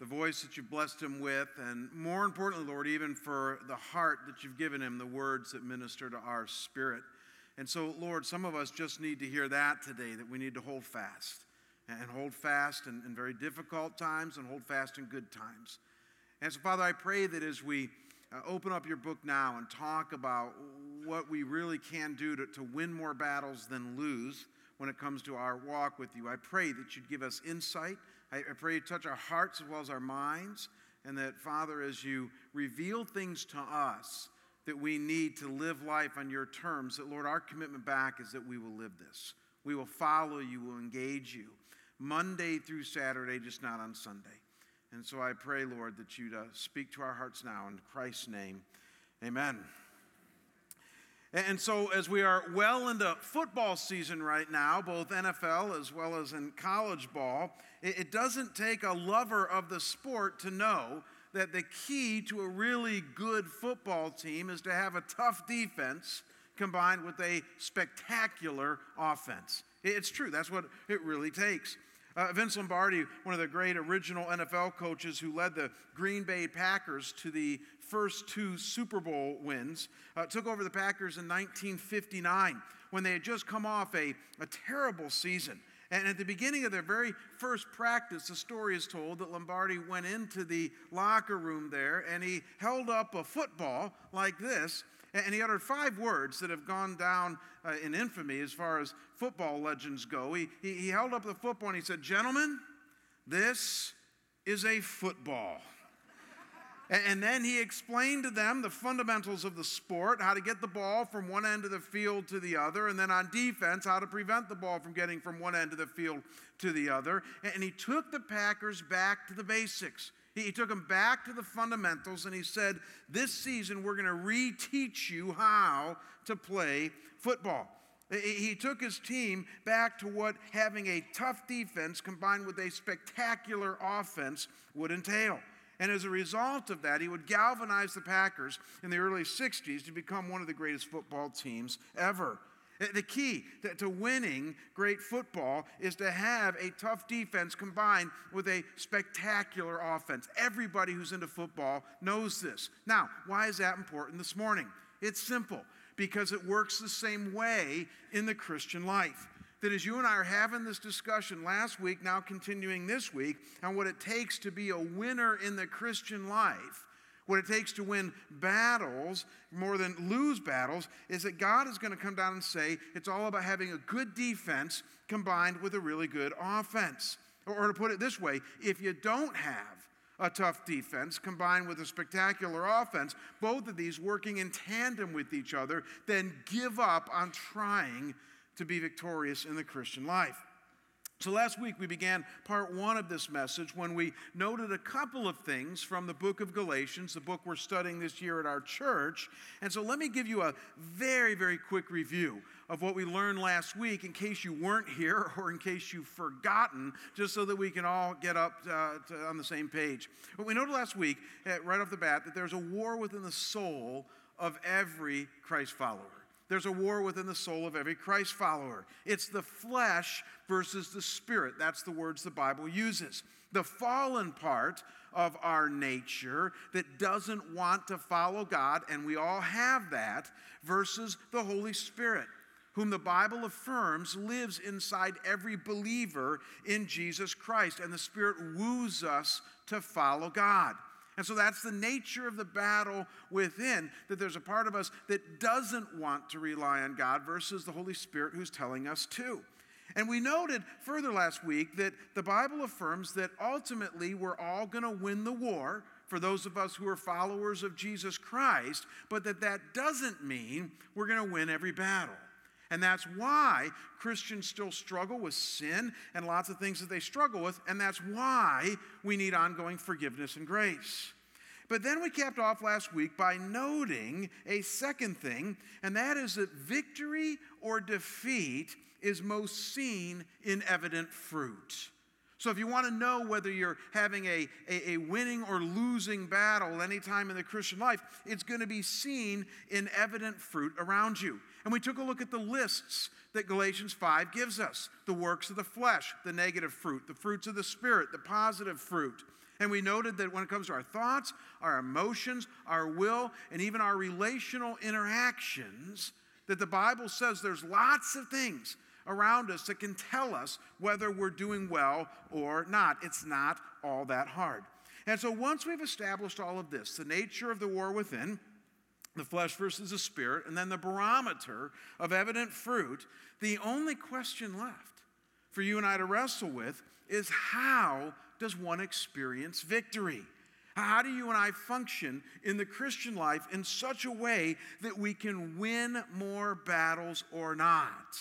the voice that you've blessed him with, and more importantly, Lord, even for the heart that you've given him, the words that minister to our spirit. And so, Lord, some of us just need to hear that today, that we need to hold fast. And hold fast in, in very difficult times and hold fast in good times. And so, Father, I pray that as we uh, open up your book now and talk about what we really can do to, to win more battles than lose, when it comes to our walk with you. I pray that you'd give us insight. I, I pray you touch our hearts as well as our minds. And that, Father, as you reveal things to us that we need to live life on your terms, that, Lord, our commitment back is that we will live this. We will follow you, we will engage you. Monday through Saturday, just not on Sunday. And so I pray, Lord, that you'd uh, speak to our hearts now in Christ's name. Amen. And so, as we are well into football season right now, both NFL as well as in college ball, it doesn't take a lover of the sport to know that the key to a really good football team is to have a tough defense combined with a spectacular offense. It's true, that's what it really takes. Uh, Vince Lombardi, one of the great original NFL coaches who led the Green Bay Packers to the first two Super Bowl wins, uh, took over the Packers in 1959 when they had just come off a, a terrible season. And at the beginning of their very first practice, the story is told that Lombardi went into the locker room there and he held up a football like this and he uttered five words that have gone down uh, in infamy as far as football legends go. He, he, he held up the football and he said, Gentlemen, this is a football. And then he explained to them the fundamentals of the sport, how to get the ball from one end of the field to the other, and then on defense, how to prevent the ball from getting from one end of the field to the other. And he took the Packers back to the basics. He took them back to the fundamentals and he said, This season we're going to reteach you how to play football. He took his team back to what having a tough defense combined with a spectacular offense would entail. And as a result of that, he would galvanize the Packers in the early 60s to become one of the greatest football teams ever. The key to winning great football is to have a tough defense combined with a spectacular offense. Everybody who's into football knows this. Now, why is that important this morning? It's simple because it works the same way in the Christian life. That as you and I are having this discussion last week, now continuing this week, on what it takes to be a winner in the Christian life, what it takes to win battles more than lose battles is that God is going to come down and say it's all about having a good defense combined with a really good offense. Or, to put it this way, if you don't have a tough defense combined with a spectacular offense, both of these working in tandem with each other, then give up on trying to be victorious in the Christian life. So, last week we began part one of this message when we noted a couple of things from the book of Galatians, the book we're studying this year at our church. And so, let me give you a very, very quick review of what we learned last week in case you weren't here or in case you've forgotten, just so that we can all get up uh, to, on the same page. But we noted last week, uh, right off the bat, that there's a war within the soul of every Christ follower. There's a war within the soul of every Christ follower. It's the flesh versus the spirit. That's the words the Bible uses. The fallen part of our nature that doesn't want to follow God, and we all have that, versus the Holy Spirit, whom the Bible affirms lives inside every believer in Jesus Christ. And the Spirit woos us to follow God. And so that's the nature of the battle within, that there's a part of us that doesn't want to rely on God versus the Holy Spirit who's telling us to. And we noted further last week that the Bible affirms that ultimately we're all going to win the war for those of us who are followers of Jesus Christ, but that that doesn't mean we're going to win every battle. And that's why Christians still struggle with sin and lots of things that they struggle with. And that's why we need ongoing forgiveness and grace. But then we capped off last week by noting a second thing, and that is that victory or defeat is most seen in evident fruit. So, if you want to know whether you're having a, a, a, winning or losing battle anytime in the Christian life, it's going to be seen in evident fruit around you. And we took a look at the lists that Galatians 5 gives us the works of the flesh, the negative fruit, the fruits of the Spirit, the positive fruit. And we noted that when it comes to our thoughts, our emotions, our will, and even our relational interactions, that the Bible says there's lots of things around us that can tell us whether we're doing well or not. It's not all that hard. And so once we've established all of this, the nature of the war within, the flesh versus the spirit, and then the barometer of evident fruit, the only question left for you and I to wrestle with is how does one experience victory? How do you and I function in the Christian life in such a way that we can win more battles or not?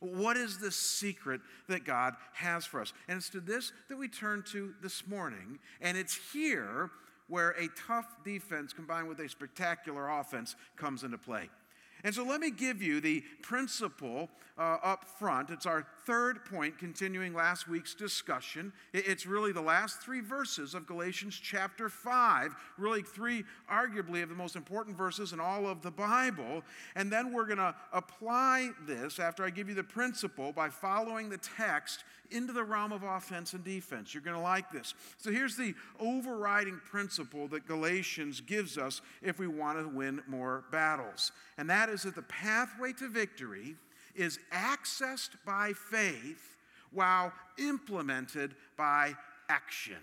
What is the secret that God has for us? And it's to this that we turn to this morning. And it's here where a tough defense combined with a spectacular offense comes into play. And so let me give you the principle uh, up front. It's our third point, continuing last week's discussion. It's really the last three verses of Galatians chapter 5, really three, arguably, of the most important verses in all of the Bible. And then we're going to apply this after I give you the principle by following the text into the realm of offense and defense. You're going to like this. So here's the overriding principle that Galatians gives us if we want to win more battles. And that is that the pathway to victory is accessed by faith while implemented by action.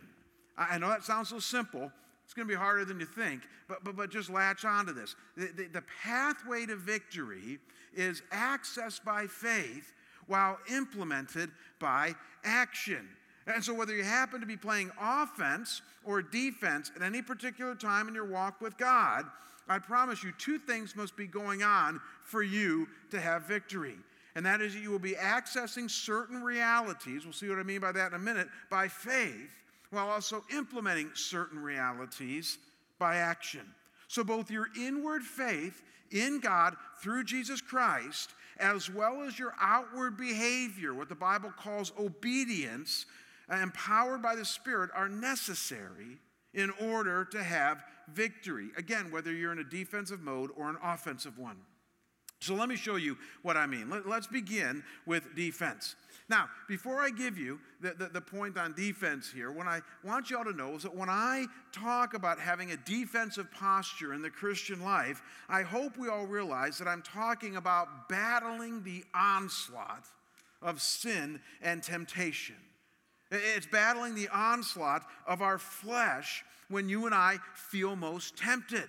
I know that sounds so simple. It's going to be harder than you think, but, but, but just latch onto this. The, the, the pathway to victory is accessed by faith while implemented by action. And so, whether you happen to be playing offense or defense at any particular time in your walk with God, I promise you two things must be going on for you to have victory. And that is that you will be accessing certain realities, we'll see what I mean by that in a minute, by faith, while also implementing certain realities by action. So, both your inward faith in God through Jesus Christ as well as your outward behavior, what the Bible calls obedience, uh, empowered by the Spirit, are necessary in order to have victory. Again, whether you're in a defensive mode or an offensive one. So let me show you what I mean. Let, us begin with defense. Now, before I give you the, the, the, point on defense here, what I want you all to know is that when I talk about having a defensive posture in the Christian life, I hope we all realize that I'm talking about battling the onslaught of sin and temptation. It's battling the onslaught of our flesh when you and I feel most tempted.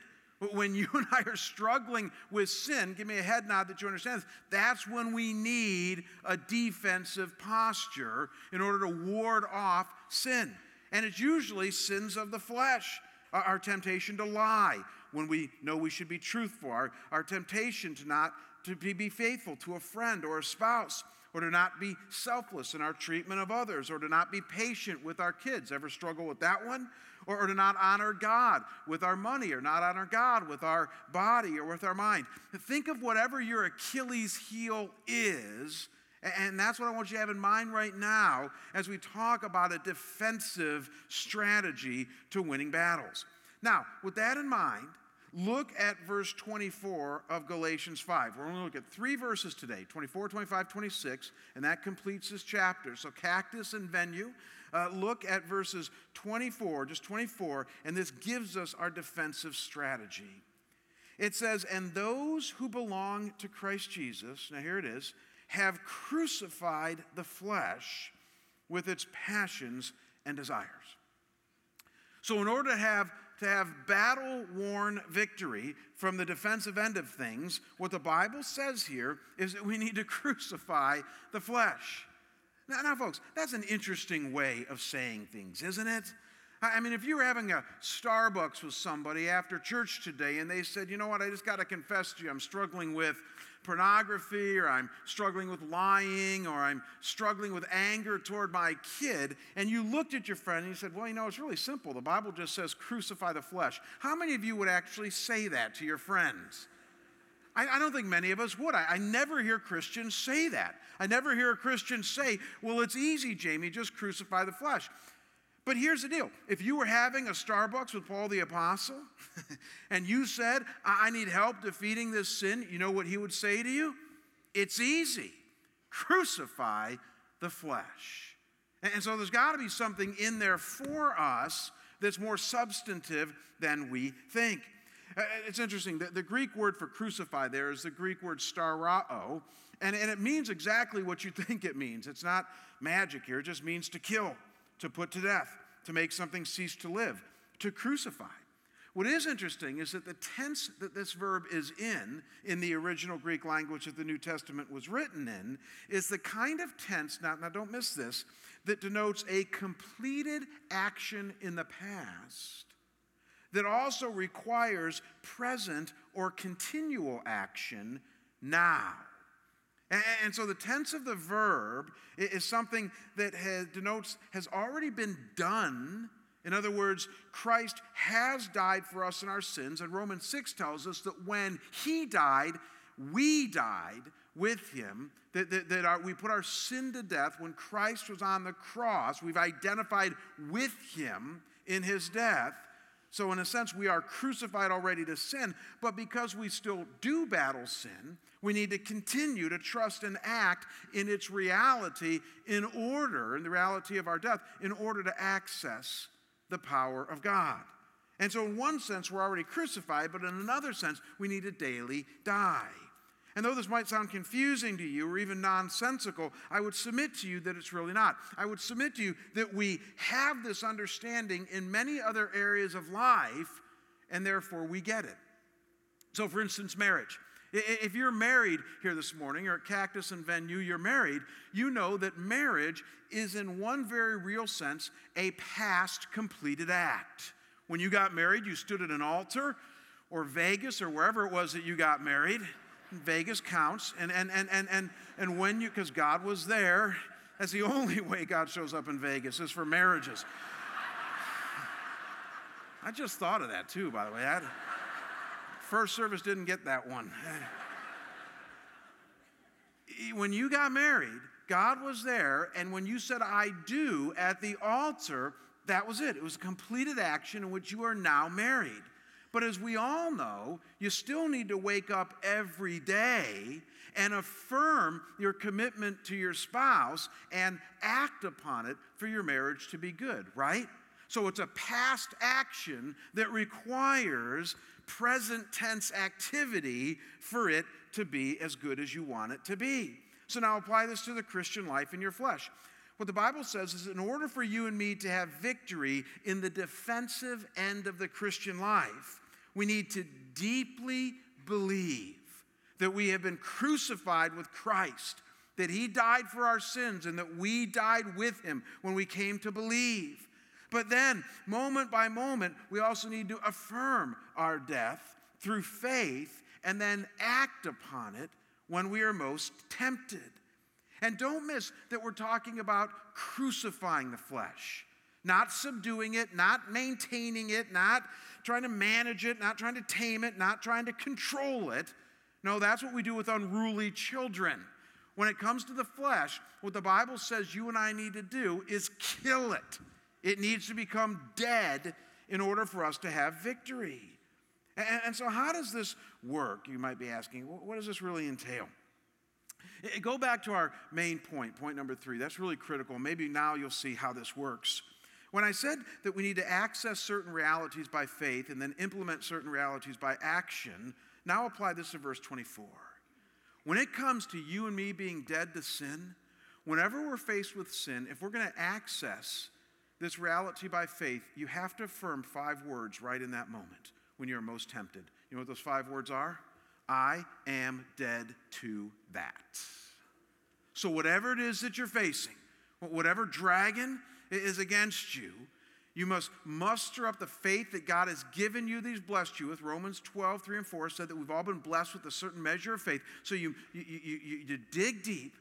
When you and I are struggling with sin, give me a head nod that you understand this. That's when we need a defensive posture in order to ward off sin. And it's usually sins of the flesh, our temptation to lie when we know we should be truthful, our, our temptation to not to be faithful to a friend or a spouse, or to not be selfless in our treatment of others, or to not be patient with our kids. Ever struggle with that one? Or, or, to not honor God with our money, or not honor God with our body or with our mind. Think of whatever your Achilles heel is, and that's what I want you to have in mind right now as we talk about a defensive strategy to winning battles. Now, with that in mind, Look at verse 24 of Galatians 5. We're going to look at three verses today 24, 25, 26, and that completes this chapter. So, cactus and venue. Uh, look at verses 24, just 24, and this gives us our defensive strategy. It says, And those who belong to Christ Jesus, now here it is, have crucified the flesh with its passions and desires. So, in order to have to have battle worn victory from the defensive end of things, what the Bible says here is that we need to crucify the flesh. Now, now, folks, that's an interesting way of saying things, isn't it? I mean, if you were having a Starbucks with somebody after church today and they said, you know what, I just got to confess to you, I'm struggling with pornography, or I'm struggling with lying, or I'm struggling with anger toward my kid, and you looked at your friend and you said, Well, you know, it's really simple. The Bible just says crucify the flesh. How many of you would actually say that to your friends? I, I don't think many of us would. I, I never hear Christians say that. I never hear a Christian say, well, it's easy, Jamie, just crucify the flesh. But here's the deal if you were having a Starbucks with Paul the Apostle and you said, I need help defeating this sin, you know what he would say to you? It's easy. Crucify the flesh. And so there's got to be something in there for us that's more substantive than we think. It's interesting. The, the Greek word for crucify there is the Greek word stauroo, and, and it means exactly what you think it means. It's not magic here, it just means to kill, to put to death, to make something cease to live, to crucify. What is interesting is that the tense that this verb is in, in the original Greek language that the New Testament was written in, is the kind of tense, now, now don't miss this, that denotes a completed action in the past that also requires present or continual action now. And, so the tense of the verb is something that has, denotes has already been done. In other words, Christ has died for us in our sins. And Romans 6 tells us that when he died, we died with him, that, that, that our, we put our sin to death. When Christ was on the cross, we've identified with him in his death. So, in a sense, we are crucified already to sin, but because we still do battle sin, we need to continue to trust and act in its reality in order, in the reality of our death, in order to access the power of God. And so, in one sense, we're already crucified, but in another sense, we need to daily die. And though this might sound confusing to you or even nonsensical, I would submit to you that it's really not. I would submit to you that we have this understanding in many other areas of life, and therefore we get it. So, for instance, marriage. If you're married here this morning or at Cactus and Venue, you're married, you know that marriage is, in one very real sense, a past completed act. When you got married, you stood at an altar or Vegas or wherever it was that you got married Vegas counts. And, and, and, and, and, and when you, because God was there, that's the only way God shows up in Vegas is for marriages. I just thought of that too, by the way. I, first service didn't get that one. When you got married, God was there, and when you said, I do at the altar, that was it. It was a completed action in which you are now married. But as we all know, you still need to wake up every day and affirm your commitment to your spouse and act upon it for your marriage to be good, right? So it's a past action that requires present tense activity for it to be as good as you want it to be. So now apply this to the Christian life in your flesh. What the Bible says is in order for you and me to have victory in the defensive end of the Christian life, we need to deeply believe that we have been crucified with Christ, that He died for our sins, and that we died with Him when we came to believe. But then, moment by moment, we also need to affirm our death through faith and then act upon it when we are most tempted. And don't miss that we're talking about crucifying the flesh, not subduing it, not maintaining it, not trying to manage it, not trying to tame it, not trying to control it. No, that's what we do with unruly children. When it comes to the flesh, what the Bible says you and I need to do is kill it. It needs to become dead in order for us to have victory. And, and so, how does this work? You might be asking, what does this really entail? Go back to our main point, point number three. That's really critical. Maybe now you'll see how this works. When I said that we need to access certain realities by faith and then implement certain realities by action, now apply this to verse 24. When it comes to you and me being dead to sin, whenever we're faced with sin, if we're going to access this reality by faith, you have to affirm five words right in that moment when you're most tempted. You know what those five words are? I am dead to that. So, whatever it is that you're facing, whatever dragon is against you, you must muster up the faith that God has given you, that He's blessed you with. Romans 12, 3 and 4 said that we've all been blessed with a certain measure of faith. So you, you, you, you, you dig deep,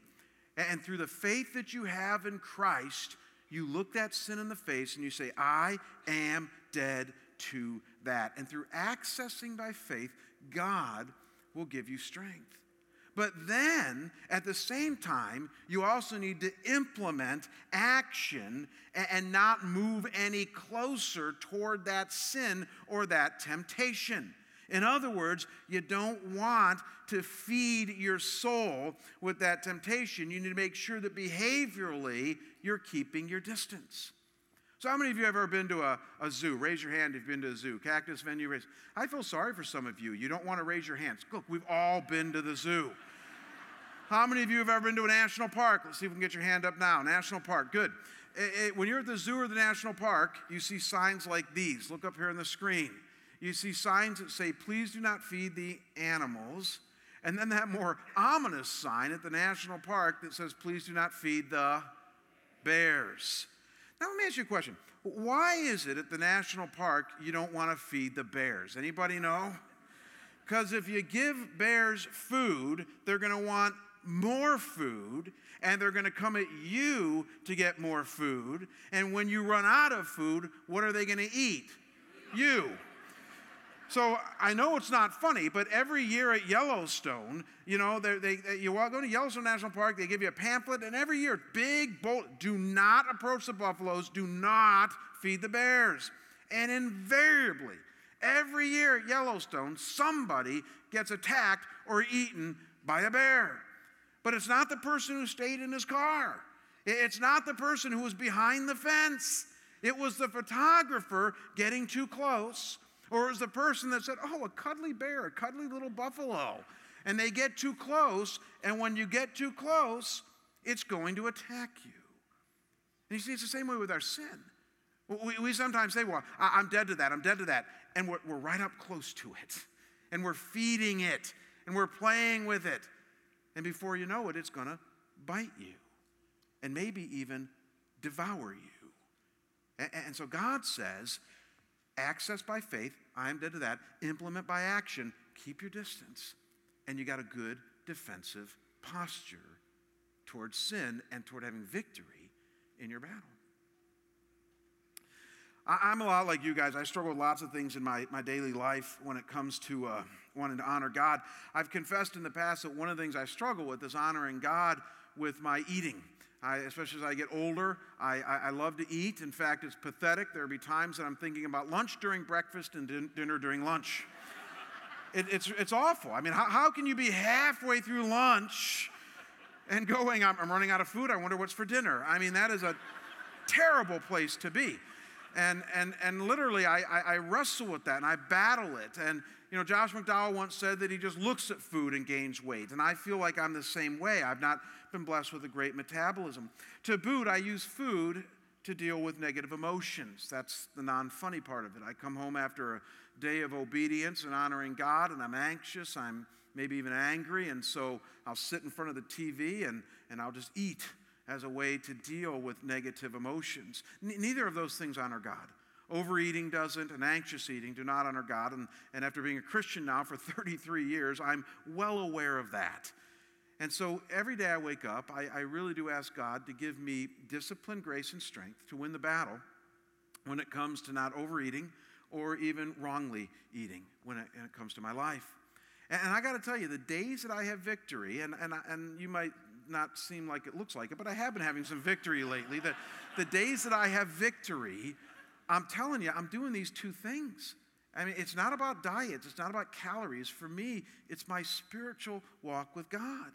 and through the faith that you have in Christ, you look that sin in the face and you say, I am dead to that. And through accessing by faith, God will give you strength. But then, at the same time, you also need to implement action and not move any closer toward that sin or that temptation. In other words, you don't want to feed your soul with that temptation. You need to make sure that behaviorally you're keeping your distance. So, how many of you have ever been to a, a zoo? Raise your hand if you've been to a zoo. Cactus venue, raise. I feel sorry for some of you. You don't want to raise your hands. Look, we've all been to the zoo. How many of you have ever been to a national park? Let's see if we can get your hand up now. National park, good. It, it, when you're at the zoo or the national park, you see signs like these. Look up here on the screen. You see signs that say, please do not feed the animals. And then that more ominous sign at the national park that says, please do not feed the bears. Now, let me ask you a question. Why is it at the national park you don't want to feed the bears? Anybody know? Because if you give bears food, they're going to want more food and they're going to come at you to get more food. And when you run out of food, what are they going to eat? You. So I know it's not funny, but every year at Yellowstone, you know, they, they, you go to Yellowstone National Park, they give you a pamphlet, and every year, big bold, do not approach the buffaloes, do not feed the bears. And invariably, every year at Yellowstone, somebody gets attacked or eaten by a bear. But it's not the person who stayed in his car. It's not the person who was behind the fence. It was the photographer getting too close or it was the person that said, Oh, a cuddly bear, a cuddly little buffalo. And they get too close, and when you get too close, it's going to attack you. And you see, it's the same way with our sin. We, we sometimes say, Well, I, am dead to that, I'm dead to that. And we're, we're right up close to it. And we're feeding it, and we're playing with it. And before you know it, it's going to bite you and maybe even devour you. And, and so God says, access by faith, I'm dead to that. Implement by action, keep your distance. And you got a good defensive posture towards sin and toward having victory in your battle. I'm a lot like you guys. I struggle with lots of things in my, my daily life when it comes to uh, wanting to honor God. I've confessed in the past that one of the things I struggle with is honoring God with my eating. I, especially as I get older, I, I, I, love to eat. In fact, it's pathetic. There'll be times that I'm thinking about lunch during breakfast and din- dinner during lunch. It, it's, it's awful. I mean, how, how can you be halfway through lunch and going, I'm, I'm running out of food, I wonder what's for dinner? I mean, that is a terrible place to be. And, and, and literally, I, I, I wrestle with that and I battle it. And, you know, Josh McDowell once said that he just looks at food and gains weight. And I feel like I'm the same way. I've not been blessed with a great metabolism. To boot, I use food to deal with negative emotions. That's the non funny part of it. I come home after a day of obedience and honoring God, and I'm anxious. I'm maybe even angry. And so I'll sit in front of the TV and, and I'll just eat as a way to deal with negative emotions. N- neither of those things honor God. Overeating doesn't, and anxious eating do not honor God. And, and after being a Christian now for 33 years, I'm well aware of that. And so every day I wake up, I, I really do ask God to give me discipline, grace, and strength to win the battle when it comes to not overeating or even wrongly eating when it, when it comes to my life. And, I got to tell you, the days that I have victory, and, and, and you might not seem like it looks like it, but I have been having some victory lately. The, the days that I have victory, I'm telling you, I'm doing these two things. I mean, it's not about diets, it's not about calories. For me, it's my spiritual walk with God.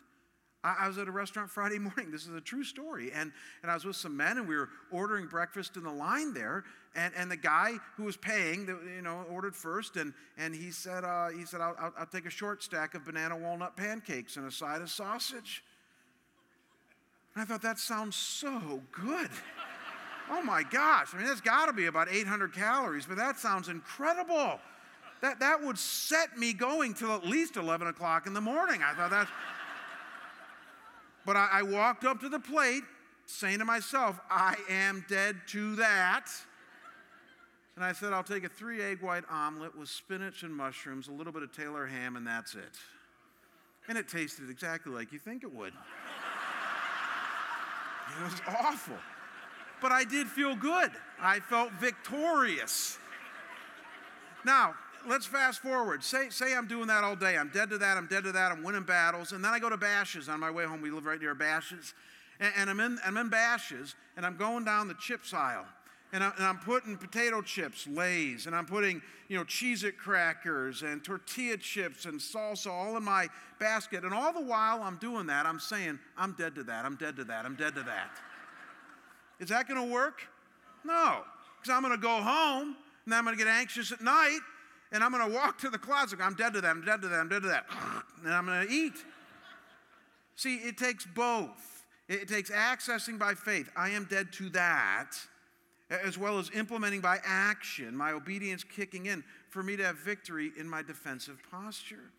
I, I was at a restaurant Friday morning. This is a true story. And, and I was with some men, and we were ordering breakfast in the line there. And, and the guy who was paying, you know, ordered first, and, and he said, uh, he said I'll, I'll, I'll take a short stack of banana walnut pancakes and a side of sausage. And I thought, that sounds so good. Oh my gosh. I mean, that's got to be about 800 calories, but that sounds incredible. That, that would set me going till at least 11 o'clock in the morning. I thought that's. But I, I walked up to the plate saying to myself, I am dead to that. And I said, I'll take a three egg white omelet with spinach and mushrooms, a little bit of Taylor ham, and that's it. And it tasted exactly like you think it would. It was awful. But I did feel good. I felt victorious. Now, let's fast forward. Say, say I'm doing that all day. I'm dead to that. I'm dead to that. I'm winning battles. And then I go to Bashas' on my way home. We live right near Bashas'. And, and I'm, in, I'm in Bashas', and I'm going down the chips aisle. And, I, am putting potato chips, Lay's, and I'm putting, you know, Cheez It crackers and tortilla chips and salsa all in my basket. And all the while I'm doing that, I'm saying, I'm dead to that, I'm dead to that, I'm dead to that. Is that going to work? No, because I'm going to go home and I'm going to get anxious at night and I'm going to walk to the closet. I'm dead to that, I'm dead to that, I'm dead to that. And I'm going to eat. See, it takes both. It takes accessing by faith. I am dead to that as well as implementing by action, my obedience kicking in for me to have victory in my defensive posture.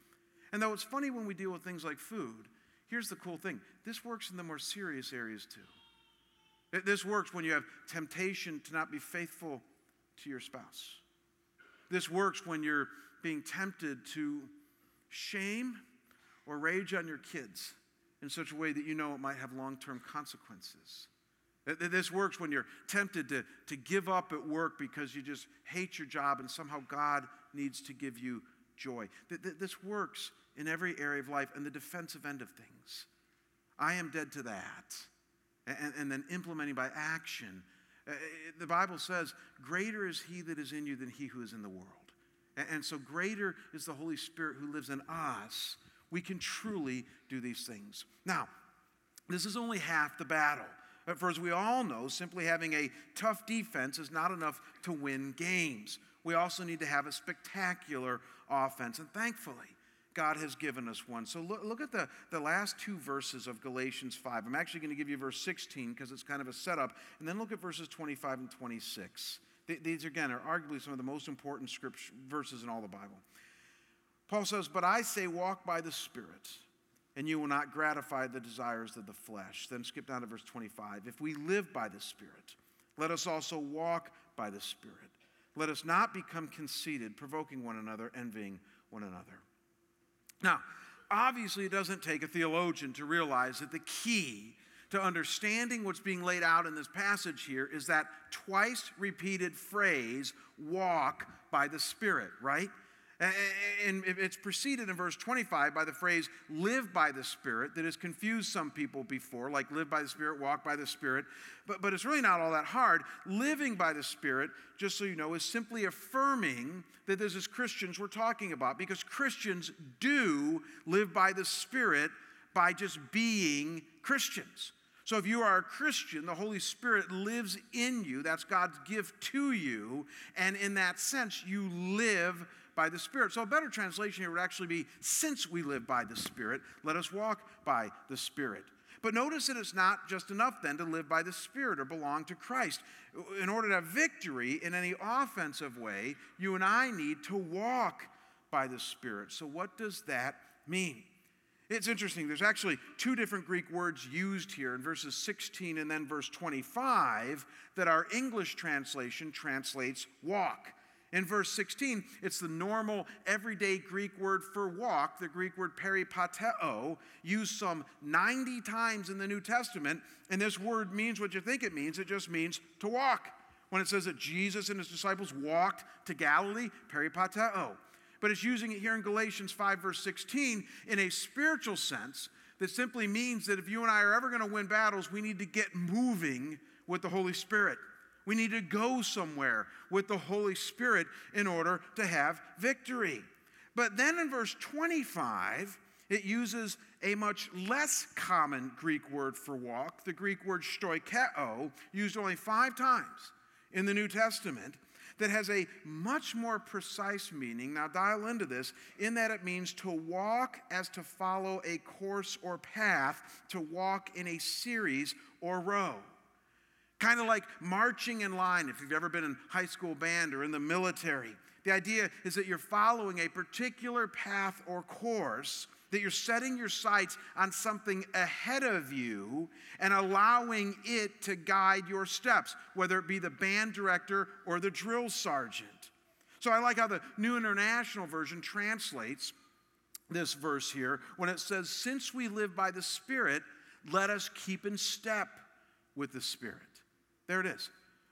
And though it's funny when we deal with things like food, here's the cool thing this works in the more serious areas too. This works when you have temptation to not be faithful to your spouse. This works when you're being tempted to shame or rage on your kids in such a way that you know it might have long term consequences. This works when you're tempted to, to give up at work because you just hate your job and somehow God needs to give you joy. This works in every area of life and the defensive end of things. I am dead to that. And, and then implementing by action. The Bible says, Greater is he that is in you than he who is in the world. And so, greater is the Holy Spirit who lives in us. We can truly do these things. Now, this is only half the battle. But for as we all know, simply having a tough defense is not enough to win games. We also need to have a spectacular offense. And thankfully, God has given us one. So look, look at the, the last two verses of Galatians 5. I'm actually going to give you verse 16 because it's kind of a setup. And then look at verses 25 and 26. These, again, are arguably some of the most important scripture verses in all the Bible. Paul says, But I say, walk by the Spirit and you will not gratify the desires of the flesh. Then skip down to verse 25. If we live by the Spirit, let us also walk by the Spirit. Let us not become conceited, provoking one another, envying one another. Now, obviously, it doesn't take a theologian to realize that the key to understanding what's being laid out in this passage here is that twice repeated phrase, walk by the Spirit, right? And it's preceded in verse 25 by the phrase, live by the Spirit, that has confused some people before, like live by the Spirit, walk by the Spirit. But, but it's really not all that hard. Living by the Spirit, just so you know, is simply affirming that this is Christians we're talking about, because Christians do live by the Spirit by just being Christians. So if you are a Christian, the Holy Spirit lives in you. That's God's gift to you. And in that sense, you live by the Spirit. So a better translation here would actually be since we live by the Spirit, let us walk by the Spirit. But notice that it's not just enough then to live by the Spirit or belong to Christ. In order to have victory in any offensive way, you and I need to walk by the Spirit. So, what does that mean? It's interesting. There's actually two different Greek words used here in verses 16 and then verse 25 that our English translation translates walk. In verse 16, it's the normal, everyday Greek word for walk, the Greek word peripateo, used some 90 times in the New Testament. And this word means what you think it means it just means to walk. When it says that Jesus and his disciples walked to Galilee, peripateo. But it's using it here in Galatians 5, verse 16, in a spiritual sense that simply means that if you and I are ever going to win battles, we need to get moving with the Holy Spirit. We need to go somewhere with the Holy Spirit in order to have victory. But then in verse 25, it uses a much less common Greek word for walk, the Greek word stoikeo, used only five times in the New Testament, that has a much more precise meaning. Now, dial into this in that it means to walk as to follow a course or path, to walk in a series or row. Kind of like marching in line, if you've ever been in high school band or in the military. The idea is that you're following a particular path or course, that you're setting your sights on something ahead of you and allowing it to guide your steps, whether it be the band director or the drill sergeant. So I like how the New International Version translates this verse here when it says, Since we live by the Spirit, let us keep in step with the Spirit. There it is.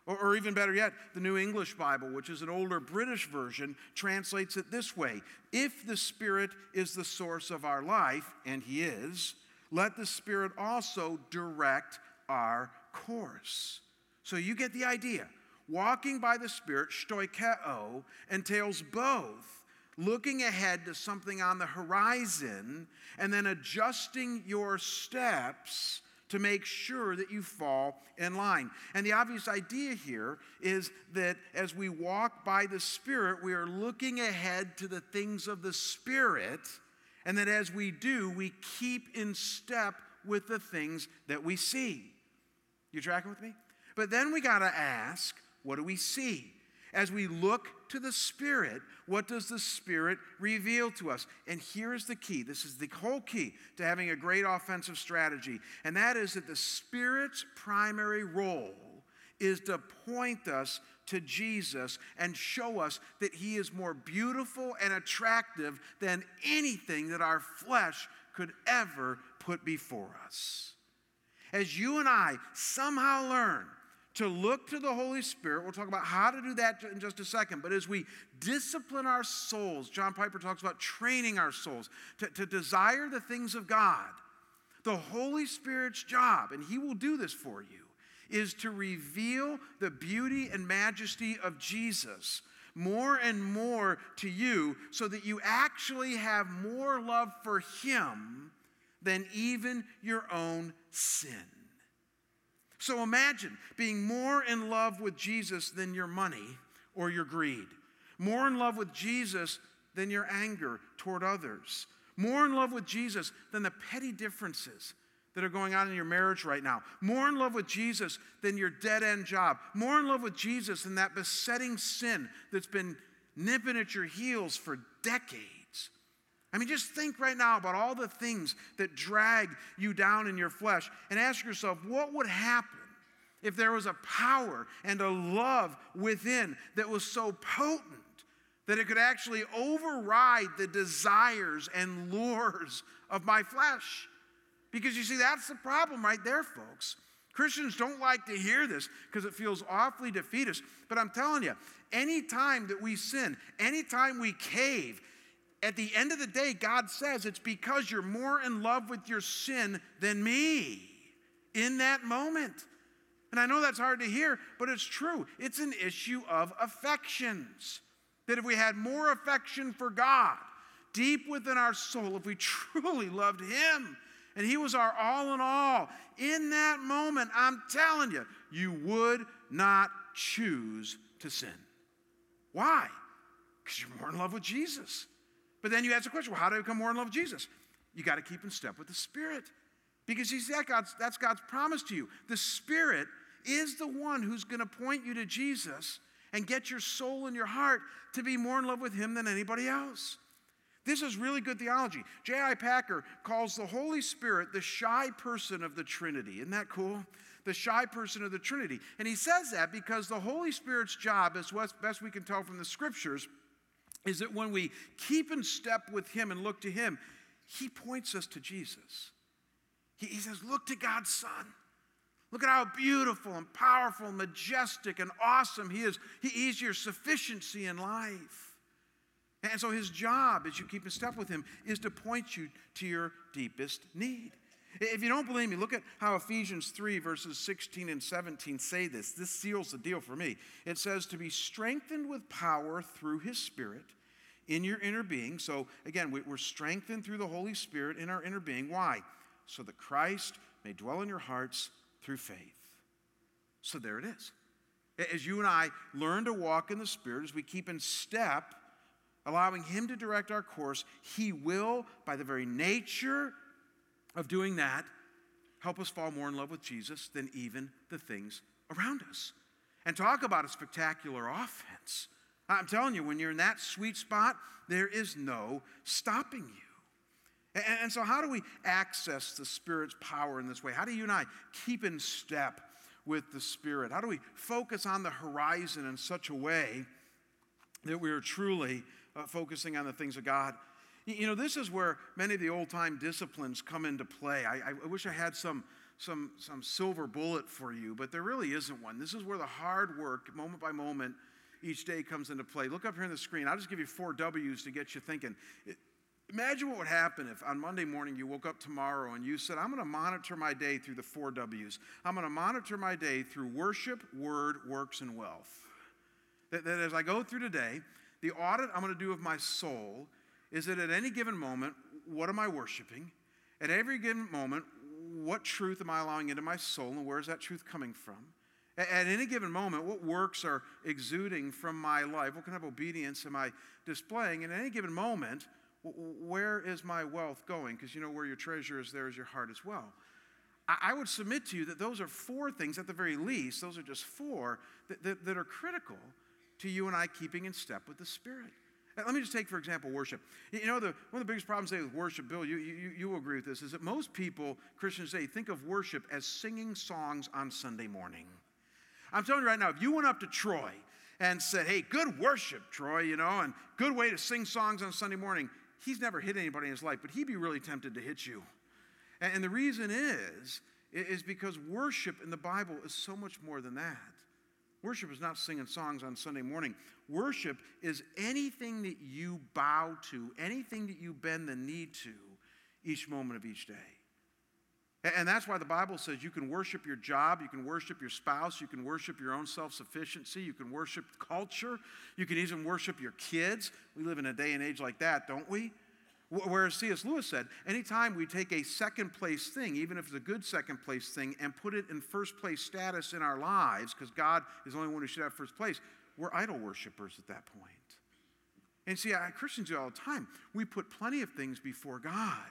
Or, or, even better yet, the New English Bible, which is an older British version, translates it this way If the Spirit is the source of our life, and He is, let the Spirit also direct our course. So you get the idea. Walking by the Spirit, stoikeo, entails both looking ahead to something on the horizon and then adjusting your steps to make sure that you fall in line. And the obvious idea here is that as we walk by the Spirit, we are looking ahead to the things of the Spirit, and that as we do, we keep in step with the things that we see. You tracking with me? But then we got to ask, what do we see? As we look to the Spirit, what does the Spirit reveal to us? And here's the key this is the whole key to having a great offensive strategy, and that is that the Spirit's primary role is to point us to Jesus and show us that He is more beautiful and attractive than anything that our flesh could ever put before us. As you and I somehow learn to look to the Holy Spirit. We'll talk about how to do that in just a second. But as we discipline our souls, John Piper talks about training our souls to, to desire the things of God. The Holy Spirit's job, and He will do this for you, is to reveal the beauty and majesty of Jesus more and more to you so that you actually have more love for Him than even your own sin. So imagine being more in love with Jesus than your money or your greed, more in love with Jesus than your anger toward others, more in love with Jesus than the petty differences that are going on in your marriage right now, more in love with Jesus than your dead end job, more in love with Jesus than that besetting sin that's been nipping at your heels for decades. I mean, just think right now about all the things that drag you down in your flesh and ask yourself, what would happen if there was a power and a love within that was so potent that it could actually override the desires and lures of my flesh? Because you see, that's the problem right there, folks. Christians don't like to hear this because it feels awfully defeatist. But I'm telling you, anytime that we sin, anytime we cave, at the end of the day, God says it's because you're more in love with your sin than me in that moment. And I know that's hard to hear, but it's true. It's an issue of affections. That if we had more affection for God deep within our soul, if we truly loved Him and He was our all in all, in that moment, I'm telling you, you would not choose to sin. Why? Because you're more in love with Jesus. But then you ask the question well, how do I become more in love with Jesus? You got to keep in step with the Spirit. Because see, that God's, that's God's promise to you. The Spirit is the one who's going to point you to Jesus and get your soul and your heart to be more in love with Him than anybody else. This is really good theology. J.I. Packer calls the Holy Spirit the shy person of the Trinity. Isn't that cool? The shy person of the Trinity. And he says that because the Holy Spirit's job, as best we can tell from the scriptures, is that when we keep in step with Him and look to Him, He points us to Jesus. He, he says, Look to God's Son. Look at how beautiful and powerful and majestic and awesome He is. He, he's your sufficiency in life. And so His job, as you keep in step with Him, is to point you to your deepest need. If you don't believe me, look at how Ephesians 3, verses 16 and 17 say this. This seals the deal for me. It says, To be strengthened with power through his Spirit in your inner being. So, again, we're strengthened through the Holy Spirit in our inner being. Why? So that Christ may dwell in your hearts through faith. So, there it is. As you and I learn to walk in the Spirit, as we keep in step, allowing Him to direct our course, He will, by the very nature of doing that help us fall more in love with Jesus than even the things around us. And talk about a spectacular offense. I'm telling you, when you're in that sweet spot, there is no stopping you. And, and, so, how do we access the Spirit's power in this way? How do you and I keep in step with the Spirit? How do we focus on the horizon in such a way that we are truly uh, focusing on the things of God? You know, this is where many of the old time disciplines come into play. I, I wish I had some, some, some silver bullet for you, but there really isn't one. This is where the hard work, moment by moment, each day comes into play. Look up here on the screen. I'll just give you four W's to get you thinking. Imagine what would happen if on Monday morning you woke up tomorrow and you said, I'm going to monitor my day through the four W's. I'm going to monitor my day through worship, word, works, and wealth. That, that as I go through today, the audit I'm going to do of my soul is that at any given moment, what am I worshiping? At every given moment, what truth am I allowing into my soul and where is that truth coming from? At any given moment, what works are exuding from my life? What kind of obedience am I displaying? And at any given moment, where is my wealth going? Because you know where your treasure is, there is your heart as well. I would submit to you that those are four things, at the very least, those are just four that, that, that are critical to you and I keeping in step with the Spirit. Let me just take, for example, worship. You know, the, one of the biggest problems today with worship, Bill, you, you, you will agree with this, is that most people, Christians today, think of worship as singing songs on Sunday morning. I'm telling you right now, if you went up to Troy and said, hey, good worship, Troy, you know, and good way to sing songs on Sunday morning, he's never hit anybody in his life, but he'd be really tempted to hit you. And, the reason is, is because worship in the Bible is so much more than that. Worship is not singing songs on Sunday morning. Worship is anything that you bow to, anything that you bend the knee to each moment of each day. And that's why the Bible says you can worship your job, you can worship your spouse, you can worship your own self sufficiency, you can worship culture, you can even worship your kids. We live in a day and age like that, don't we? Whereas C.S. Lewis said, anytime we take a second place thing, even if it's a good second place thing, and put it in first place status in our lives, because God is the only one who should have first place, we're idol worshippers at that point. And see, I, Christians do all the time. We put plenty of things before God.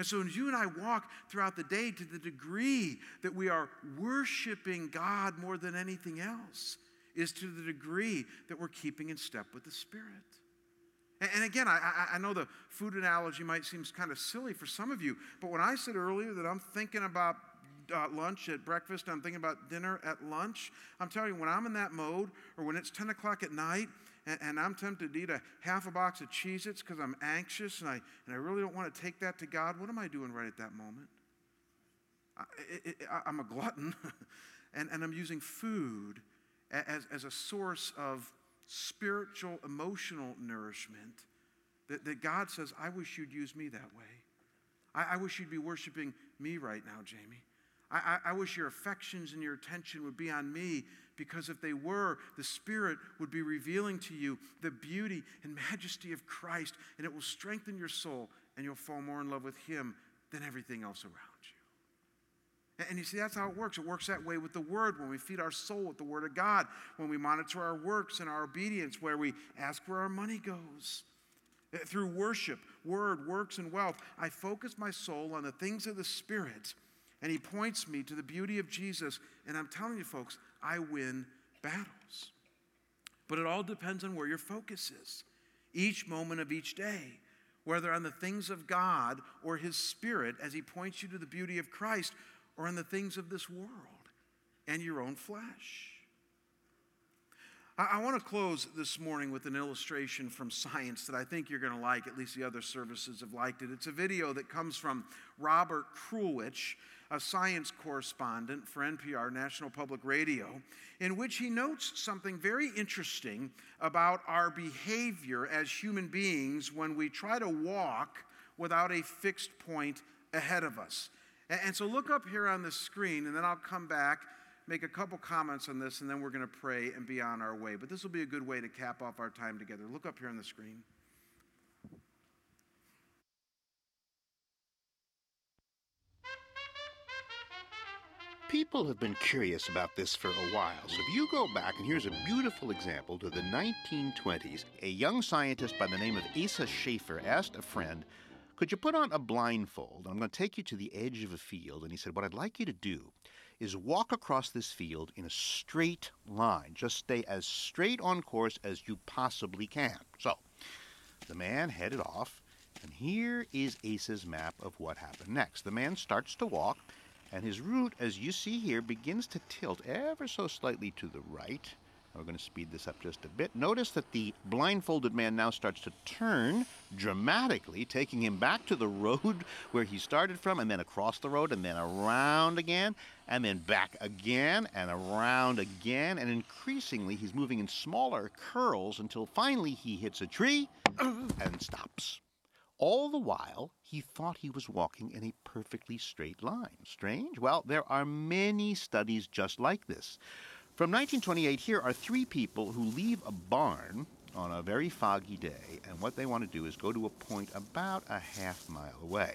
And so, as you and I walk throughout the day to the degree that we are worshiping God more than anything else, is to the degree that we're keeping in step with the Spirit. And again, I, I know the food analogy might seem kind of silly for some of you, but when I said earlier that I'm thinking about uh, lunch at breakfast, I'm thinking about dinner at lunch, I'm telling you, when I'm in that mode, or when it's 10 o'clock at night, and, and I'm tempted to eat a half a box of Cheez Its because I'm anxious and I, and I really don't want to take that to God, what am I doing right at that moment? I, am a glutton, and, and I'm using food as, as a source of spiritual, emotional nourishment that, that God says, I wish you'd use me that way. I, I wish you'd be worshiping me right now, Jamie. I, I, I wish your affections and your attention would be on me because if they were, the Spirit would be revealing to you the beauty and majesty of Christ, and it will strengthen your soul, and you'll fall more in love with Him than everything else around you. And you see, that's how it works. It works that way with the Word when we feed our soul with the Word of God, when we monitor our works and our obedience, where we ask where our money goes. Through worship, Word, works, and wealth, I focus my soul on the things of the Spirit, and He points me to the beauty of Jesus. And I'm telling you, folks, I win battles. But it all depends on where your focus is each moment of each day whether on the things of God or His Spirit as He points you to the beauty of Christ, or on the things of this world and your own flesh. I, I want to close this morning with an illustration from science that I think you're going to like. At least the other services have liked it. It's a video that comes from Robert Krulwich, a science correspondent for NPR, National Public Radio, in which he notes something very interesting about our behavior as human beings when we try to walk without a fixed point ahead of us. And so look up here on the screen, and then I'll come back, make a couple comments on this, and then we're going to pray and be on our way. But this will be a good way to cap off our time together. Look up here on the screen. People have been curious about this for a while, so if you go back, and here's a beautiful example to the 1920s, a young scientist by the name of Asa Schaeffer asked a friend could you put on a blindfold? I'm going to take you to the edge of a field. And he said, What I'd like you to do is walk across this field in a straight line. Just stay as straight on course as you possibly can. So the man headed off, and here is Asa's map of what happened next. The man starts to walk, and his route, as you see here, begins to tilt ever so slightly to the right We're going to speed this up just a bit. Notice that the blindfolded man now starts to turn dramatically, taking him back to the road where he started from, and then across the road, and then around again, and then back again, and around again. And increasingly, he's moving in smaller curls until finally he hits a tree and stops. All the while, he thought he was walking in a perfectly straight line. Strange? Well, there are many studies just like this. From 1928, here are three people who leave a barn on a very foggy day, and what they want to do is go to a point about a half mile away.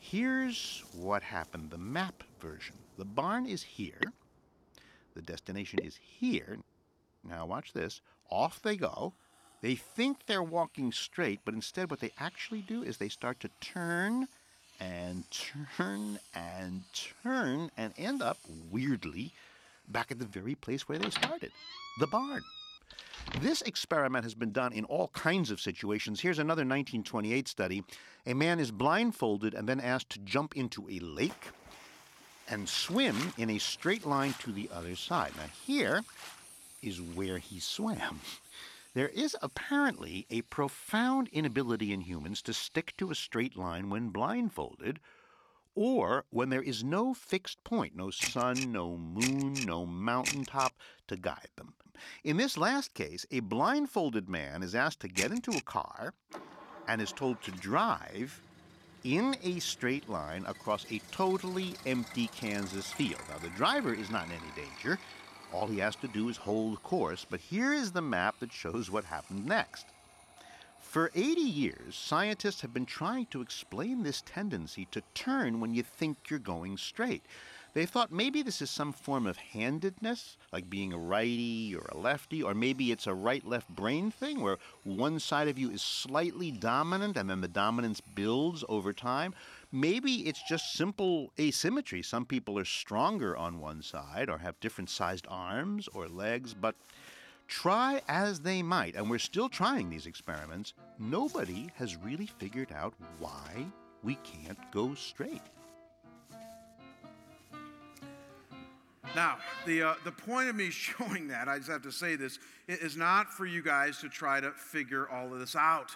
Here's what happened the map version. The barn is here, the destination is here. Now, watch this. Off they go. They think they're walking straight, but instead, what they actually do is they start to turn and turn and turn and end up, weirdly, back at the very place where they started the barn. This experiment has been done in all kinds of situations. Here's another 1928 study. A man is blindfolded and then asked to jump into a lake and swim in a straight line to the other side. Now, here is where he swam. There is apparently a profound inability in humans to stick to a straight line when blindfolded, or when there is no fixed point, no sun, no moon, no mountaintop to guide them. In this last case, a blindfolded man is asked to get into a car and is told to drive in a straight line across a totally empty Kansas field. Now, the driver is not in any danger. All he has to do is hold course, but here is the map that shows what happened next. For 80 years, scientists have been trying to explain this tendency to turn when you think you're going straight. They thought maybe this is some form of handedness, like being a righty or a lefty, or maybe it's a right left brain thing where one side of you is slightly dominant and then the dominance builds over time. Maybe it's just simple asymmetry. Some people are stronger on one side or have different sized arms or legs, but Try as they might, and we're still trying these experiments, nobody has really figured out why we can't go straight. Now, the, uh, the point of me showing that, I just have to say this, is not for you guys to try to figure all of this out.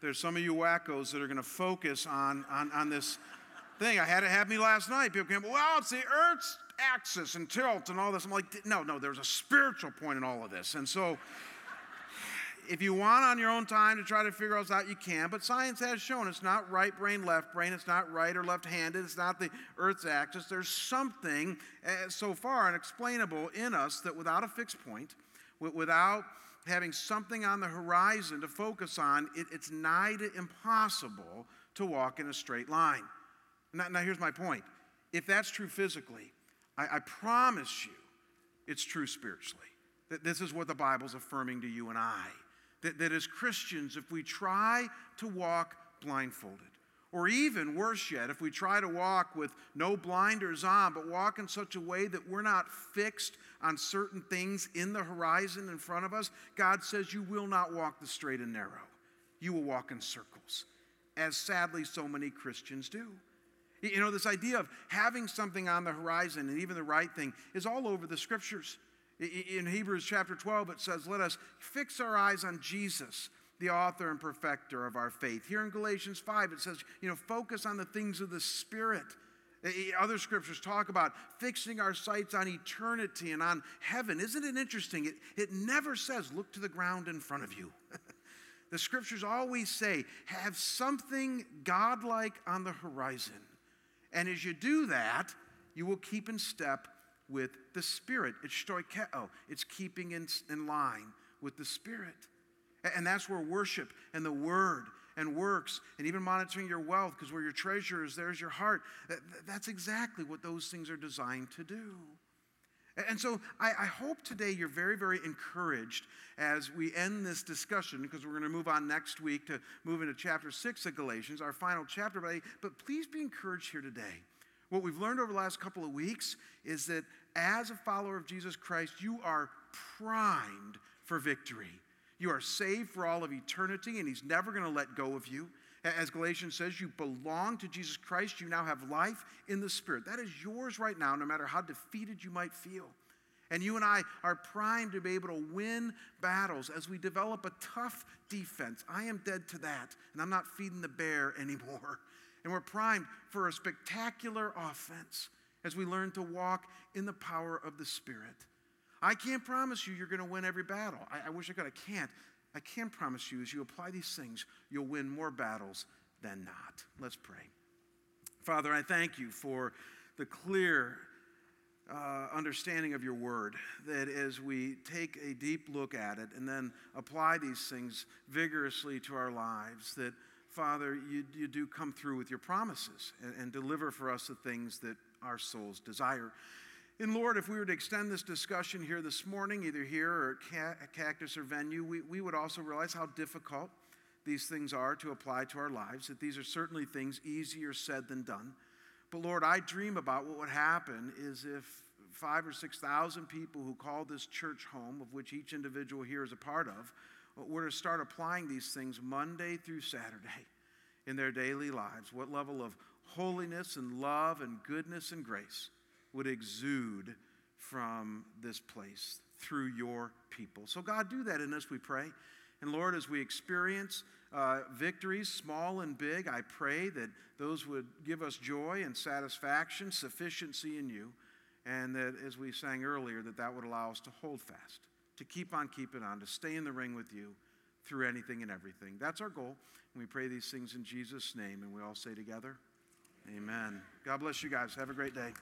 There's some of you wackos that are going to focus on, on, on this thing. I had it happen me last night. People came, well, it's the Earth's axis and tilt and all this. I'm like, no, no, there's a spiritual point in all of this. And so, if you want on your own time to try to figure this out, you can. But science has shown it's not right brain, left brain. It's not right or left handed. It's not the Earth's axis. There's something uh, so far unexplainable in us that without a fixed point, without having something on the horizon to focus on, it, it's nigh to impossible to walk in a straight line. Now, now here's my point. If that's true physically, I, I promise you it's true spiritually. That this is what the Bible's affirming to you and I. That, that as Christians, if we try to walk blindfolded, or even worse yet, if we try to walk with no blinders on, but walk in such a way that we're not fixed on certain things in the horizon in front of us, God says you will not walk the straight and narrow. You will walk in circles, as sadly so many Christians do. You know, this idea of having something on the horizon and even the right thing is all over the scriptures. In Hebrews chapter 12, it says, Let us fix our eyes on Jesus, the author and perfecter of our faith. Here in Galatians 5, it says, You know, focus on the things of the Spirit. Other scriptures talk about fixing our sights on eternity and on heaven. Isn't it interesting? It, it never says, Look to the ground in front of you. the scriptures always say, Have something godlike on the horizon. And as you do that, you will keep in step with the Spirit. It's stoicheo, it's keeping in, in line with the Spirit. And that's where worship and the Word and works and even monitoring your wealth, because where your treasure is, there's your heart. That's exactly what those things are designed to do. And so I, I, hope today you're very, very encouraged as we end this discussion, because we're going to move on next week to move into chapter six of Galatians, our final chapter. But, but please be encouraged here today. What we've learned over the last couple of weeks is that as a follower of Jesus Christ, you are primed for victory. You are saved for all of eternity, and He's never going to let go of you. As Galatians says, you belong to Jesus Christ. You now have life in the Spirit. That is yours right now, no matter how defeated you might feel. And you and I are primed to be able to win battles as we develop a tough defense. I am dead to that, and I'm not feeding the bear anymore. And we're primed for a spectacular offense as we learn to walk in the power of the Spirit. I can't promise you you're going to win every battle. I, I wish I could. I can't. I can promise you as you apply these things, you'll win more battles than not. Let's pray. Father, I thank you for the clear uh, understanding of your word, that as we take a deep look at it and then apply these things vigorously to our lives, that Father, you, you do come through with your promises and, and deliver for us the things that our souls desire. And Lord, if we were to extend this discussion here this morning, either here or at Cactus or Venue, we, we would also realize how difficult these things are to apply to our lives, that these are certainly things easier said than done. But Lord, I dream about what would happen is if five or 6,000 people who call this church home, of which each individual here is a part of, were to start applying these things Monday through Saturday in their daily lives. What level of holiness and love and goodness and grace would exude from this place through your people. So, God, do that in us, we pray. And Lord, as we experience uh, victories, small and big, I pray that those would give us joy and satisfaction, sufficiency in you, and that as we sang earlier, that that would allow us to hold fast, to keep on keeping on, to stay in the ring with you through anything and everything. That's our goal. And we pray these things in Jesus' name, and we all say together, Amen. God bless you guys. Have a great day.